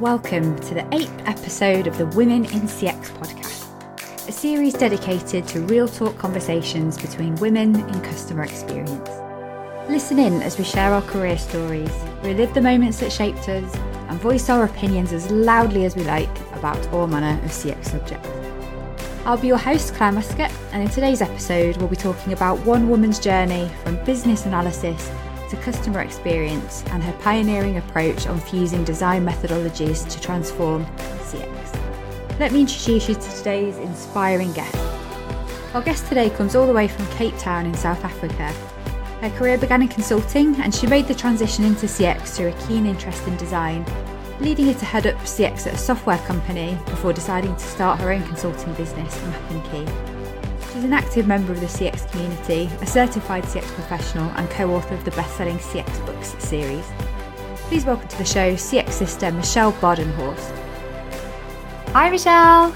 Welcome to the eighth episode of the Women in CX podcast, a series dedicated to real talk conversations between women in customer experience. Listen in as we share our career stories, relive the moments that shaped us, and voice our opinions as loudly as we like about all manner of CX subjects. I'll be your host, Claire Muscat, and in today's episode, we'll be talking about one woman's journey from business analysis to customer experience and her pioneering approach on fusing design methodologies to transform CX. Let me introduce you to today's inspiring guest. Our guest today comes all the way from Cape Town in South Africa. Her career began in consulting and she made the transition into CX through a keen interest in design, leading her to head up CX at a software company before deciding to start her own consulting business, Map and Key. She's an active member of the CX community, a certified CX professional, and co author of the best selling CX Books series. Please welcome to the show CX sister Michelle Badenhorst. Hi, Michelle.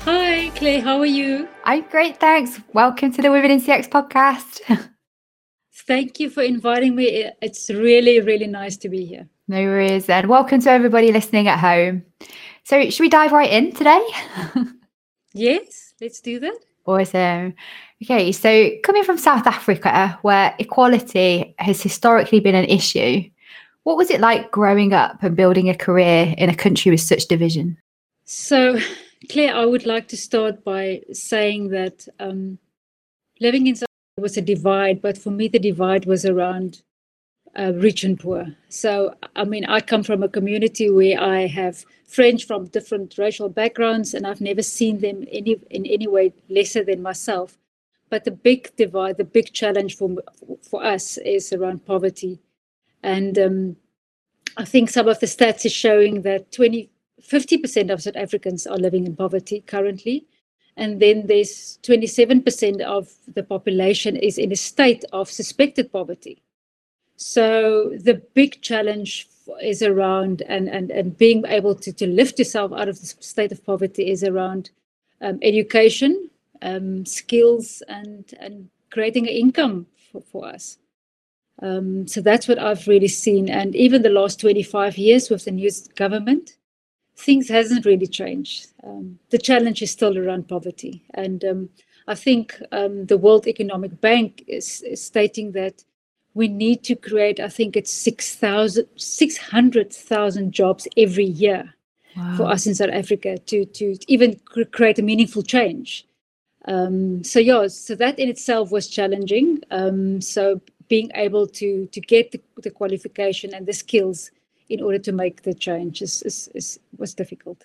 Hi, Claire. How are you? I'm great, thanks. Welcome to the Women in CX podcast. Thank you for inviting me. It's really, really nice to be here. No worries. And welcome to everybody listening at home. So, should we dive right in today? yes. Let's do that. Awesome. Okay, so coming from South Africa, where equality has historically been an issue, what was it like growing up and building a career in a country with such division? So, Claire, I would like to start by saying that um, living in South Africa was a divide, but for me, the divide was around uh, rich and poor. So, I mean, I come from a community where I have friends from different racial backgrounds, and I've never seen them any in any way lesser than myself. But the big divide, the big challenge for for us is around poverty, and um, I think some of the stats is showing that 20, 50% of South Africans are living in poverty currently. And then there's 27% of the population is in a state of suspected poverty. So the big challenge is around and, and, and being able to, to lift yourself out of the state of poverty is around um, education, um, skills, and, and creating an income for, for us. Um, so that's what I've really seen. And even the last 25 years with the new government, things hasn't really changed. Um, the challenge is still around poverty. And um, I think um, the World Economic Bank is, is stating that we need to create, I think it's 600,000 jobs every year wow. for us in South Africa to, to even create a meaningful change. Um, so yeah, so that in itself was challenging. Um, so being able to to get the, the, qualification and the skills in order to make the change is, is, is was difficult.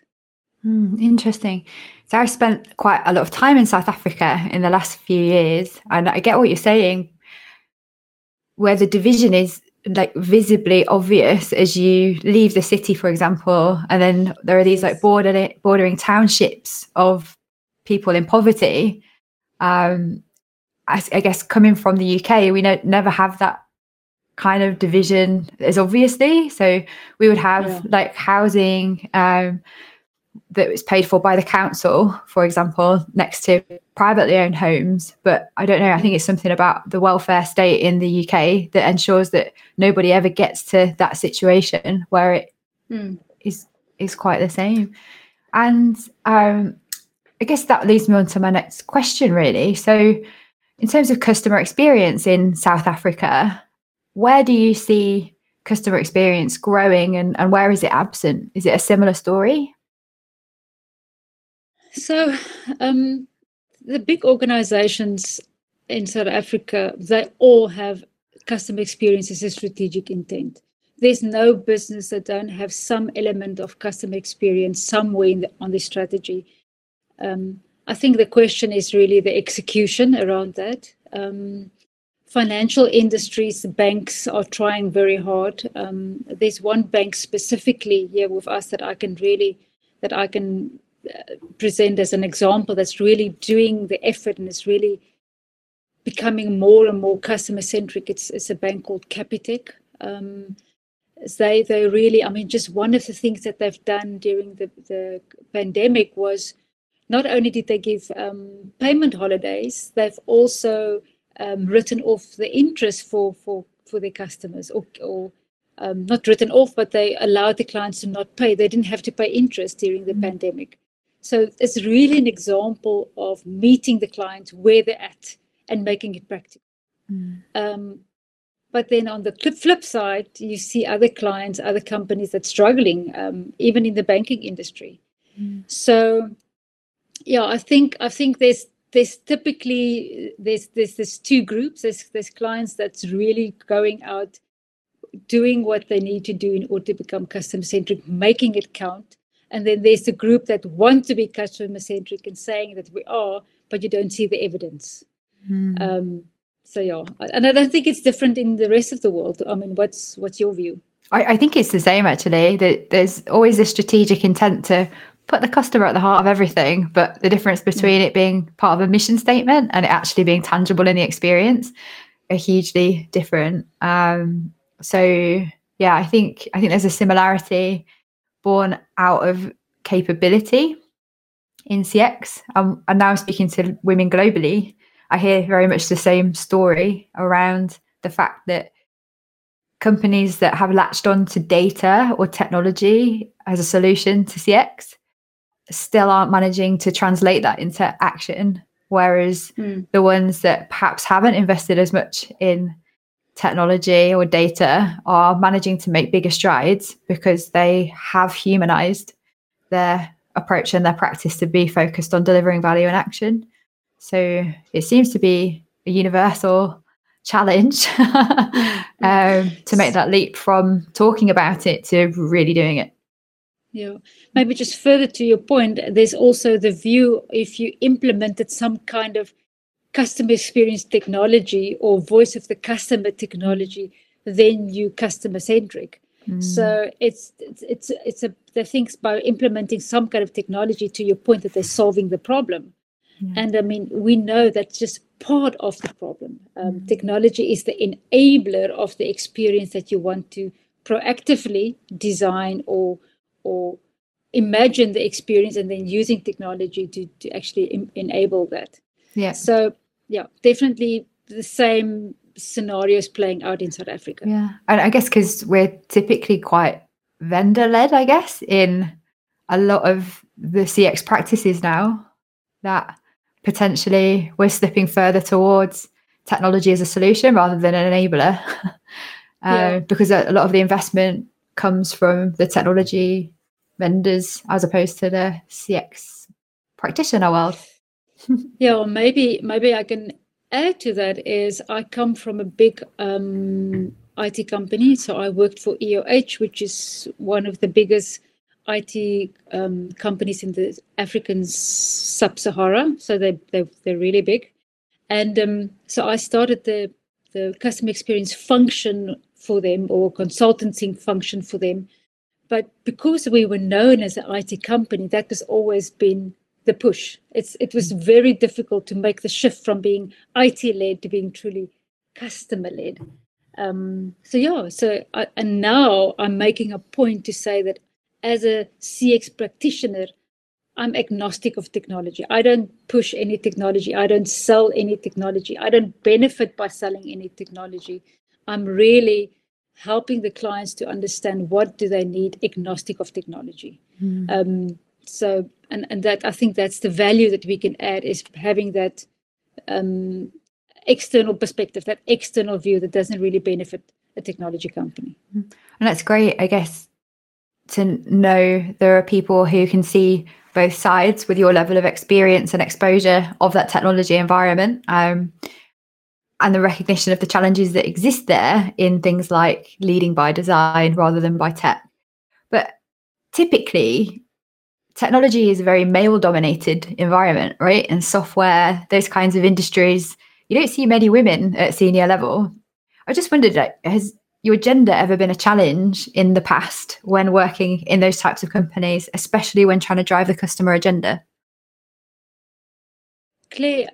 Mm, interesting. So I spent quite a lot of time in South Africa in the last few years, and I get what you're saying where the division is like visibly obvious as you leave the city, for example, and then there are these like bordering bordering townships of people in poverty. Um, I, I guess coming from the UK, we no, never have that kind of division as obviously. So we would have yeah. like housing, um, that was paid for by the council, for example, next to privately owned homes. But I don't know, I think it's something about the welfare state in the UK that ensures that nobody ever gets to that situation where it mm. is is quite the same. And um, I guess that leads me on to my next question, really. So, in terms of customer experience in South Africa, where do you see customer experience growing and, and where is it absent? Is it a similar story? So, um, the big organizations in South Africa, they all have customer experience as a strategic intent. There's no business that don't have some element of customer experience somewhere the, on the strategy. Um, I think the question is really the execution around that. Um, financial industries, banks are trying very hard. Um, there's one bank specifically here with us that I can really that I can present as an example that's really doing the effort and is really becoming more and more customer centric. It's, it's a bank called Capitec. Um, they they really, I mean, just one of the things that they've done during the, the pandemic was not only did they give um, payment holidays, they've also um, written off the interest for for for their customers or, or um, not written off, but they allowed the clients to not pay. They didn't have to pay interest during the mm. pandemic. So it's really an example of meeting the clients where they're at and making it practical. Mm. Um, but then on the flip side, you see other clients, other companies that's struggling, um, even in the banking industry. Mm. So, yeah, I think I think there's there's typically there's there's there's two groups. There's there's clients that's really going out, doing what they need to do in order to become customer centric, making it count. And then there's the group that want to be customer centric and saying that we are, but you don't see the evidence. Mm. Um, so yeah, and I don't think it's different in the rest of the world. I mean, what's what's your view? I, I think it's the same actually. That there's always a strategic intent to put the customer at the heart of everything, but the difference mm. between it being part of a mission statement and it actually being tangible in the experience are hugely different. Um, so yeah, I think I think there's a similarity born out of capability in CX. Um, and now speaking to women globally, I hear very much the same story around the fact that companies that have latched on to data or technology as a solution to CX still aren't managing to translate that into action. Whereas mm. the ones that perhaps haven't invested as much in technology or data are managing to make bigger strides because they have humanized their approach and their practice to be focused on delivering value and action. So it seems to be a universal challenge um, to make that leap from talking about it to really doing it. Yeah, maybe just further to your point, there's also the view if you implemented some kind of customer experience technology or voice of the customer technology, then you customer centric. Mm. So it's it's it's it's a the things by implementing some kind of technology to your point that they're solving the problem. And I mean, we know that's just part of the problem. Um, mm. Technology is the enabler of the experience that you want to proactively design or or imagine the experience, and then using technology to to actually em- enable that. Yeah. So yeah, definitely the same scenarios playing out in South Africa. Yeah, and I guess because we're typically quite vendor led, I guess, in a lot of the CX practices now that potentially we're slipping further towards technology as a solution rather than an enabler uh, yeah. because a lot of the investment comes from the technology vendors as opposed to the cx practitioner world yeah or maybe maybe i can add to that is i come from a big um, it company. So i worked for eoh which is one of the biggest IT um, companies in the African sub-Sahara, so they they they're really big, and um, so I started the the customer experience function for them or consultancy function for them, but because we were known as an IT company, that has always been the push. It's it was very difficult to make the shift from being IT led to being truly customer led. Um, so yeah, so I, and now I'm making a point to say that as a CX practitioner, I'm agnostic of technology. I don't push any technology. I don't sell any technology. I don't benefit by selling any technology. I'm really helping the clients to understand what do they need agnostic of technology. Mm. Um, so, and, and that I think that's the value that we can add is having that um, external perspective, that external view that doesn't really benefit a technology company. And that's great. I guess to know there are people who can see both sides with your level of experience and exposure of that technology environment um, and the recognition of the challenges that exist there in things like leading by design rather than by tech but typically technology is a very male dominated environment right and software those kinds of industries you don't see many women at senior level i just wondered like, has your gender ever been a challenge in the past when working in those types of companies, especially when trying to drive the customer agenda? Claire,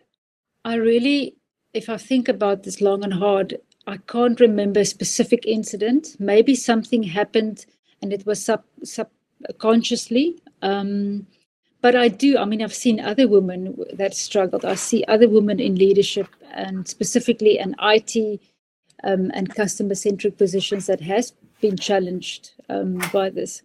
I really, if I think about this long and hard, I can't remember a specific incident. Maybe something happened and it was sub, subconsciously. Um, but I do, I mean, I've seen other women that struggled. I see other women in leadership and specifically in IT um, and customer centric positions that has been challenged um, by this.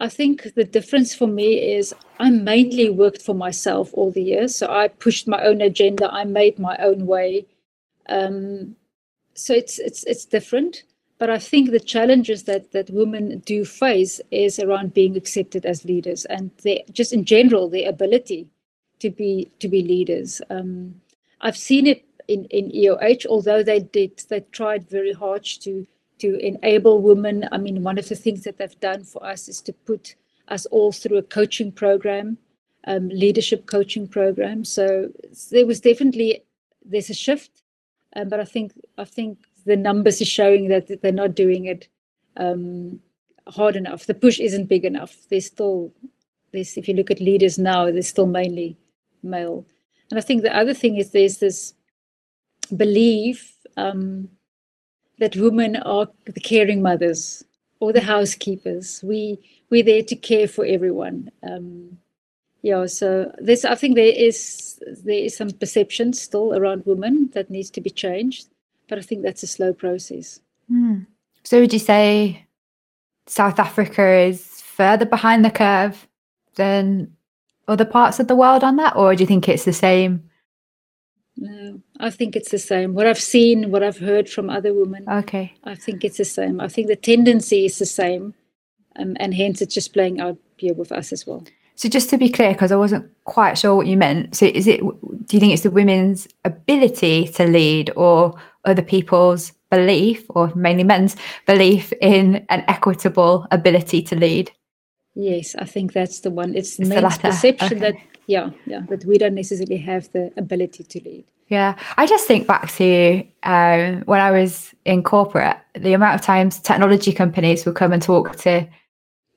I think the difference for me is I mainly worked for myself all the years. So I pushed my own agenda. I made my own way. Um, so it's it's it's different. But I think the challenges that that women do face is around being accepted as leaders and they just in general their ability to be to be leaders. Um, I've seen it in, in EOH, although they did they tried very hard to to enable women. I mean, one of the things that they've done for us is to put us all through a coaching program, um, leadership coaching program. So there was definitely there's a shift, um, but I think I think the numbers are showing that they're not doing it um, hard enough. The push isn't big enough. There's still this. If you look at leaders now, they're still mainly male. And I think the other thing is there's this belief um, that women are the caring mothers or the housekeepers. We we're there to care for everyone. Um, yeah, so this I think there is there is some perception still around women that needs to be changed, but I think that's a slow process. Mm. So would you say South Africa is further behind the curve than other parts of the world on that, or do you think it's the same? No, I think it's the same. What I've seen, what I've heard from other women, okay, I think it's the same. I think the tendency is the same, um, and hence it's just playing out here with us as well. So just to be clear, because I wasn't quite sure what you meant. So is it? Do you think it's the women's ability to lead, or other people's belief, or mainly men's belief in an equitable ability to lead? Yes, I think that's the one. It's, it's men's perception okay. that yeah, yeah, that we don't necessarily have the ability to lead. Yeah, I just think back to um, when I was in corporate, the amount of times technology companies would come and talk to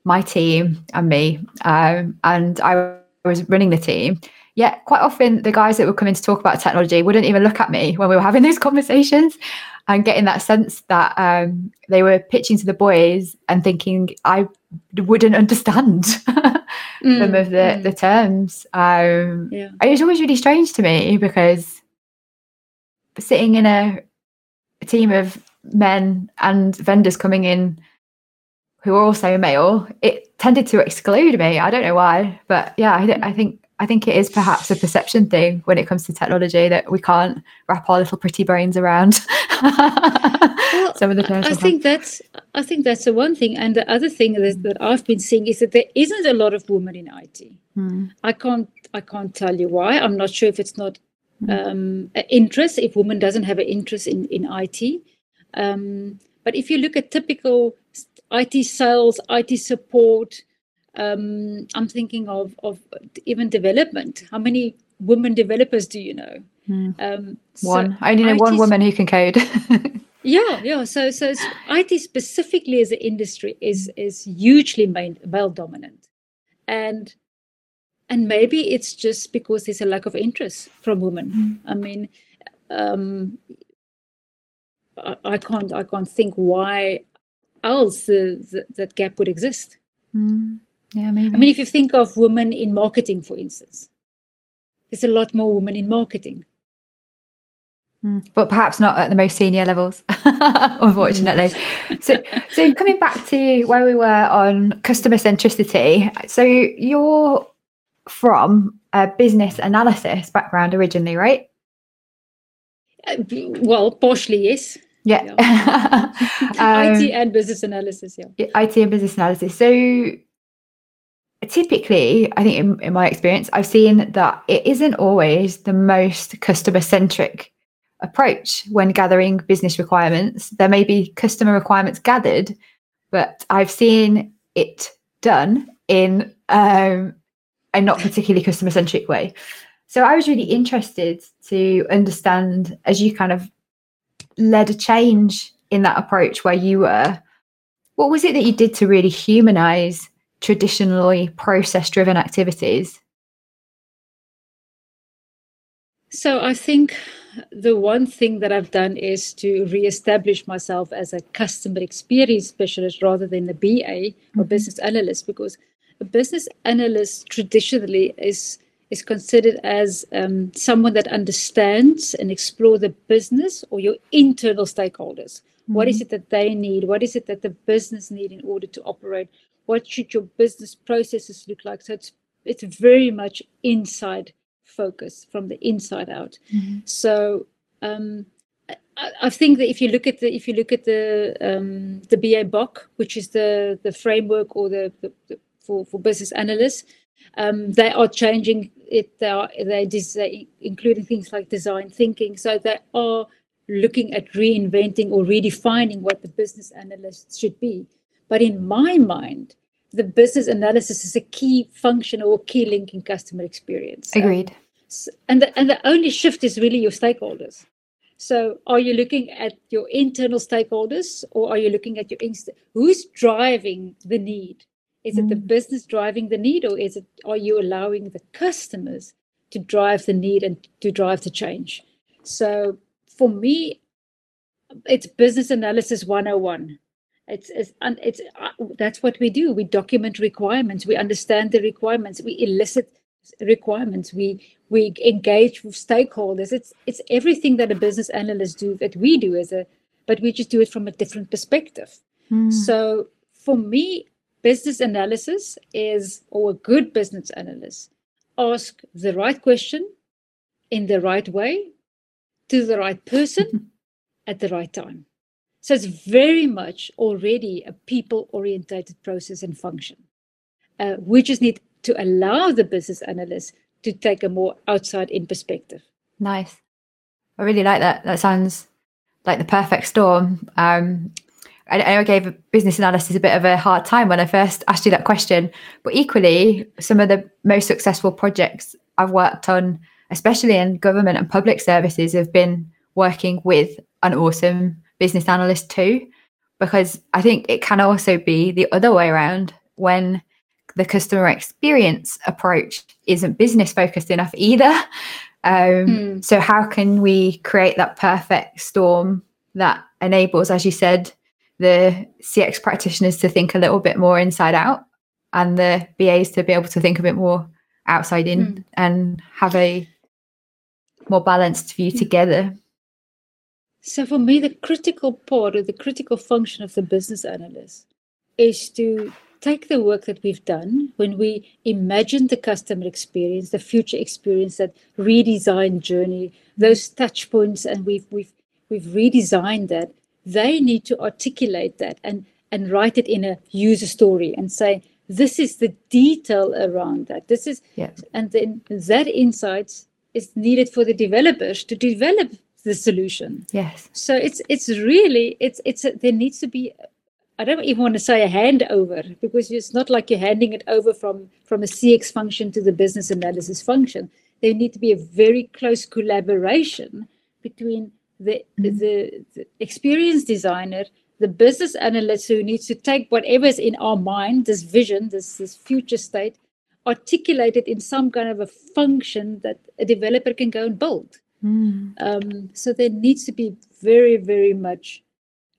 my team and me, um, and I was running the team. Yet, quite often, the guys that would come in to talk about technology wouldn't even look at me when we were having those conversations and getting that sense that um, they were pitching to the boys and thinking I wouldn't understand mm, some of the, mm. the terms. Um, yeah. It was always really strange to me because sitting in a, a team of men and vendors coming in who are also male, it tended to exclude me. I don't know why, but yeah, I, I think I think it is perhaps a perception thing when it comes to technology that we can't wrap our little pretty brains around well, some of the. I think that's I think that's the one thing, and the other thing that, that I've been seeing is that there isn't a lot of women in IT. Hmm. I can't I can't tell you why. I'm not sure if it's not hmm. um, interest. If women doesn't have an interest in in IT, um, but if you look at typical IT sales, IT support um, I'm thinking of of even development. How many women developers do you know? Mm. Um, one. So I only know IT one woman who can code. yeah, yeah. So so IT specifically as an industry is is hugely male dominant, and and maybe it's just because there's a lack of interest from women. Mm. I mean. Um, I, I can't. I can't think why else the, the, that gap would exist. Mm. Yeah, maybe. I mean, if you think of women in marketing, for instance, there's a lot more women in marketing. Mm, but perhaps not at the most senior levels, unfortunately. Mm. so, so coming back to where we were on customer centricity, so you're from a business analysis background originally, right? Uh, well, partially, yes. Yeah. yeah. um, IT and business analysis, yeah. IT and business analysis. So typically, I think in, in, my experience, I've seen that it isn't always the most customer centric approach when gathering business requirements. There may be customer requirements gathered, but I've seen it done in um, a not particularly customer centric way. So I was really interested to understand as you kind of led a change in that approach where you were, what was it that you did to really humanize traditionally process driven activities? So I think the one thing that I've done is to re-establish myself as a customer experience specialist rather than a BA or mm-hmm. business analyst because a business analyst traditionally is is considered as um, someone that understands and explore the business or your internal stakeholders Mm-hmm. What is mm-hmm. it that they need? What is it that the business need in order to operate? What should your business processes look like? So it's it's very much inside focus from the inside out. Mm-hmm. So um, I, I, think that if you look at the if you look at the um, the BABOK, which is the the framework or the, the, the for for business analysts, um, they are changing it. They are they des- including things like design thinking. So they are looking at reinventing or redefining what the business analyst should be. But in my mind, the business analysis is a key function or key link in customer experience. Agreed. Um, and the, and the only shift is really your stakeholders. So, are you looking at your internal stakeholders, or are you looking at your inst- who's driving the need? Is it the mm. business driving the need, or is it are you allowing the customers to drive the need and to drive the change? So, for me, it's business analysis 101 it's it's, it's uh, that's what we do. We document requirements. We understand the requirements. We elicit requirements. We we engage with stakeholders. It's it's everything that a business analyst do that we do as a but we just do it from a different perspective. Hmm. so for me business analysis is or a good business analyst ask the right question in the right way to the right person at the right time so it's very much already a people oriented process and function. Uh, we just need to allow the business analyst to take a more outside in perspective. Nice. I really like that. That sounds like the perfect storm. Um, I, know I gave business analysis a bit of a hard time when I first asked you that question, but equally, some of the most successful projects I've worked on, especially in government and public services, have been working with an awesome business analyst too, because I think it can also be the other way around when the customer experience approach isn't business focused enough either. Um, mm. So, how can we create that perfect storm that enables, as you said, the CX practitioners to think a little bit more inside out and the BAs to be able to think a bit more outside in mm. and have a more balanced view hmm. together? So for me, the critical part or the critical function of the business analyst is to take the work that we've done when we imagine the customer experience, the future experience, that redesigned journey, those touch points, and we've we've we've redesigned that. They need to articulate that and and write it in a user story and say this is the detail around that. This is yes. and then that insights is needed for the developers to develop the solution. Yes. So it's it's really it's it's a, there needs to be I don't even want to say a handover because it's not like you're handing it over from from a CX function to the business analysis function. There need to be a very close collaboration between the mm-hmm. the, the experienced designer, the business analyst who needs to take whatever's in our mind, this vision, this this future state, articulate it in some kind of a function that a developer can go and build. Mm. Um, so there needs to be very, very much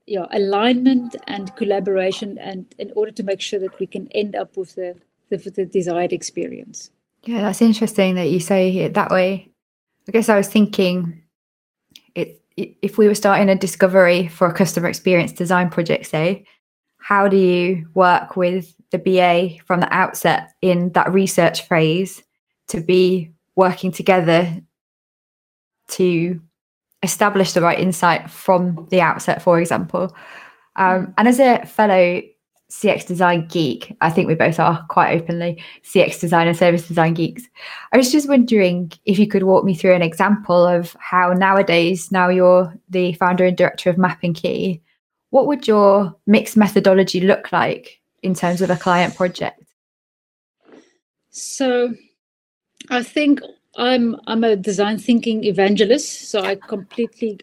you know, alignment and collaboration, and in order to make sure that we can end up with the, the, the desired experience. Yeah, that's interesting that you say it that way. I guess I was thinking, it, if we were starting a discovery for a customer experience design project, say, how do you work with the BA from the outset in that research phase to be working together to establish the right insight from the outset, for example. Um, and as a fellow CX design geek, I think we both are quite openly CX design and service design geeks. I was just wondering if you could walk me through an example of how nowadays, now you're the founder and director of Map and Key, what would your mixed methodology look like in terms of a client project? So I think I'm I'm a design thinking evangelist, so I completely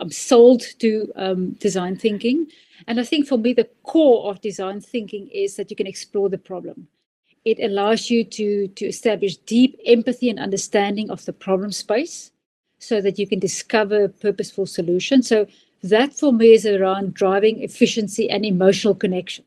I'm sold to um, design thinking, and I think for me the core of design thinking is that you can explore the problem. It allows you to to establish deep empathy and understanding of the problem space, so that you can discover purposeful solutions. So that for me is around driving efficiency and emotional connection.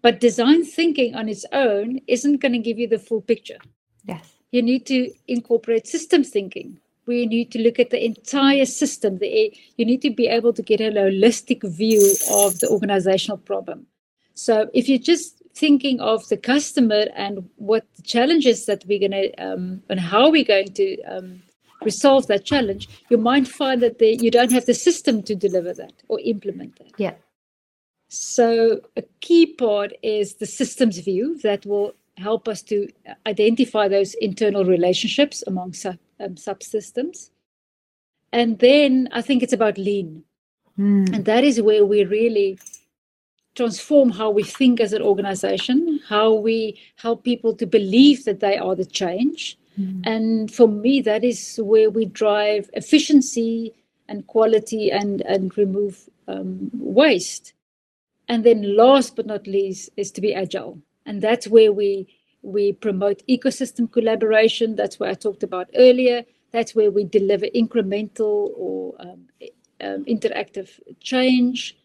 But design thinking on its own isn't going to give you the full picture. Yes you need to incorporate systems thinking we need to look at the entire system. The, you need to be able to get a holistic view of the organizational problem. So if you're just thinking of the customer and what the challenges that we're going to um, and how we're going to um, resolve that challenge, you might find that you don't have the system to deliver that or implement that. Yeah. So a key part is the systems view that will help us to identify those internal relationships among sub, um, subsystems. And then I think it's about lean. Mm. And that is where we really transform how we think as an organization, how we help people to believe that they are the change. Mm. And for me, that is where we drive efficiency and quality and, and remove um, waste. And then last but not least is to be agile. And that's where we we promote ecosystem collaboration. That's what I talked about earlier. That's where we deliver incremental or um, um, interactive change.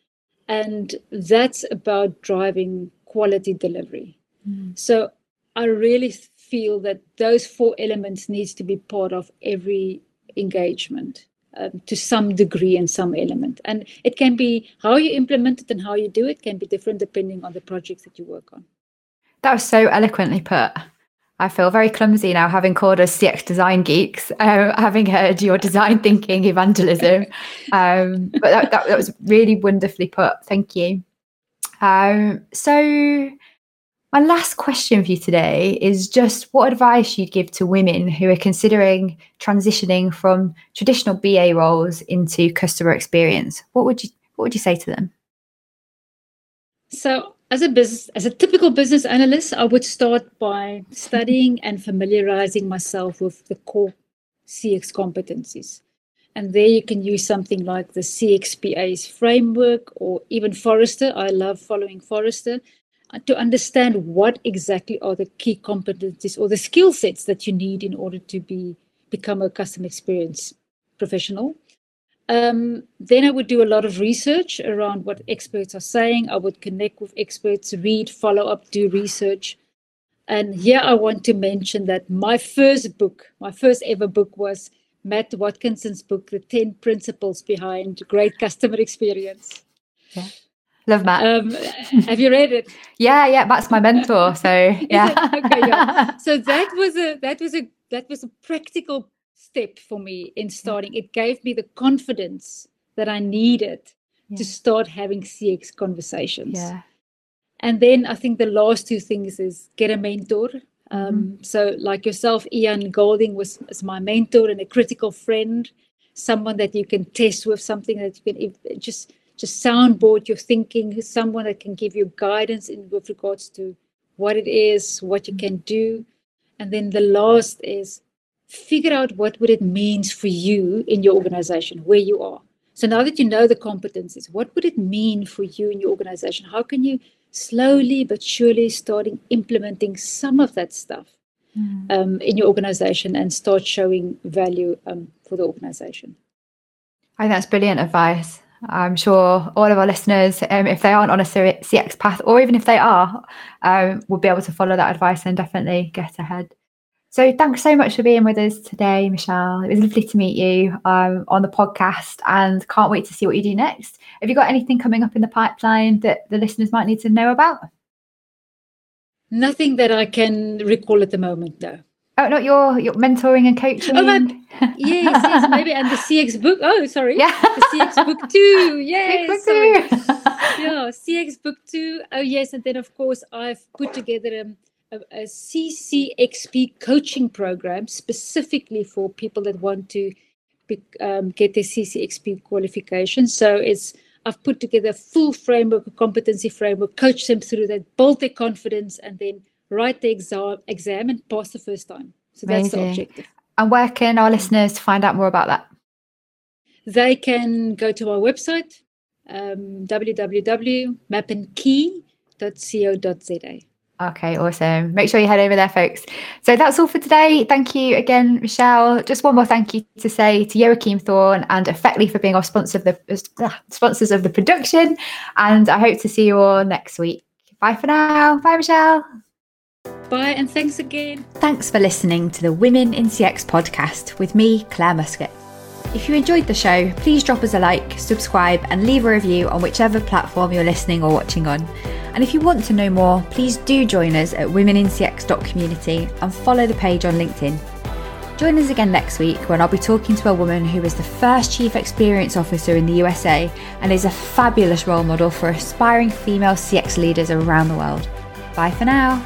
And that's about driving quality delivery. Mm. So I really feel that those four elements needs to be part of every engagement um, to some degree and some element. And it can be how you implement it and how you do it can be different depending on the projects that you work on. That was so eloquently put. I feel very clumsy now, having called us CX design geeks, uh, having heard your design thinking evangelism. Um, but that, that, that, was really wonderfully put. Thank you. Um, so, my last question for you today is just what advice you'd give to women who are considering transitioning from traditional BA roles into customer experience. What would you What would you say to them? So, as a business as a typical business analyst i would start by studying and familiarizing myself with the core cx competencies. And there you can use something like the cxpa's framework or even forrester. I love following forrester uh, to understand what exactly are the key competencies or the skill sets that you need in order to be become a customer experience professional um, then I would do a lot of research around what experts are saying. I would connect with experts, read, follow up, do research. And here I want to mention that my first book, my first ever book was Matt Watkinson's book, The 10 Principles Behind Great Customer Experience. Yeah. Love Matt. Um, have you read it? yeah, yeah, Matt's my mentor. So yeah. okay, yeah. So that was a that was a that was a practical step for me in starting. It gave me the confidence that I needed yeah. to start having CX conversations. Yeah. And then I think the last two things is get a mentor. Um, mm-hmm. So, like yourself, Ian Golding was, was my mentor and a critical friend, someone that you can test with, something that you can just just soundboard your thinking, someone that can give you guidance in with regards to what it is, what you mm-hmm. can do. And then the last is figure out what would it means for you in your organization where you are so now that you know the competencies what would it mean for you in your organization how can you slowly but surely starting implementing some of that stuff mm. um, in your organization and start showing value um, for the organization i think that's brilliant advice I'm sure all of our listeners, um, if they aren't on a CX path, or even if they are, um, will be able to follow that advice and definitely get ahead. So thanks so much for being with us today, Michelle. It was lovely to meet you um, on the podcast and can't wait to see what you do next. Have you got anything coming up in the pipeline that the listeners might need to know about? Nothing that I can recall at the moment, though. Oh, not your your mentoring and coaching. Oh, yes, yes, maybe, and the CX book. Oh, sorry, yeah, the CX book two. Yes, book yeah, CX book two. Oh, yes, and then of course I've put together um, a, a CCXP coaching program specifically for people that want to be, um, get their CCXP qualification. So it's I've put together a full framework, a competency framework, coach them through that, build their confidence, and then write the exam, exam and pass the first time. So Amazing. that's the objective. And where can our listeners find out more about that? They can go to our website, um, www.mapandkey.co.za. Okay, awesome. Make sure you head over there, folks. So that's all for today. Thank you again, Michelle. Just one more thank you to say to Joachim Thorn and Effectly for being our sponsor of the uh, sponsors of the production. And I hope to see you all next week. Bye for now. Bye, Michelle. Bye, and thanks again. Thanks for listening to the Women in CX podcast with me, Claire Muscat. If you enjoyed the show, please drop us a like, subscribe, and leave a review on whichever platform you're listening or watching on. And if you want to know more, please do join us at womenincx.community and follow the page on LinkedIn. Join us again next week when I'll be talking to a woman who is the first Chief Experience Officer in the USA and is a fabulous role model for aspiring female CX leaders around the world. Bye for now.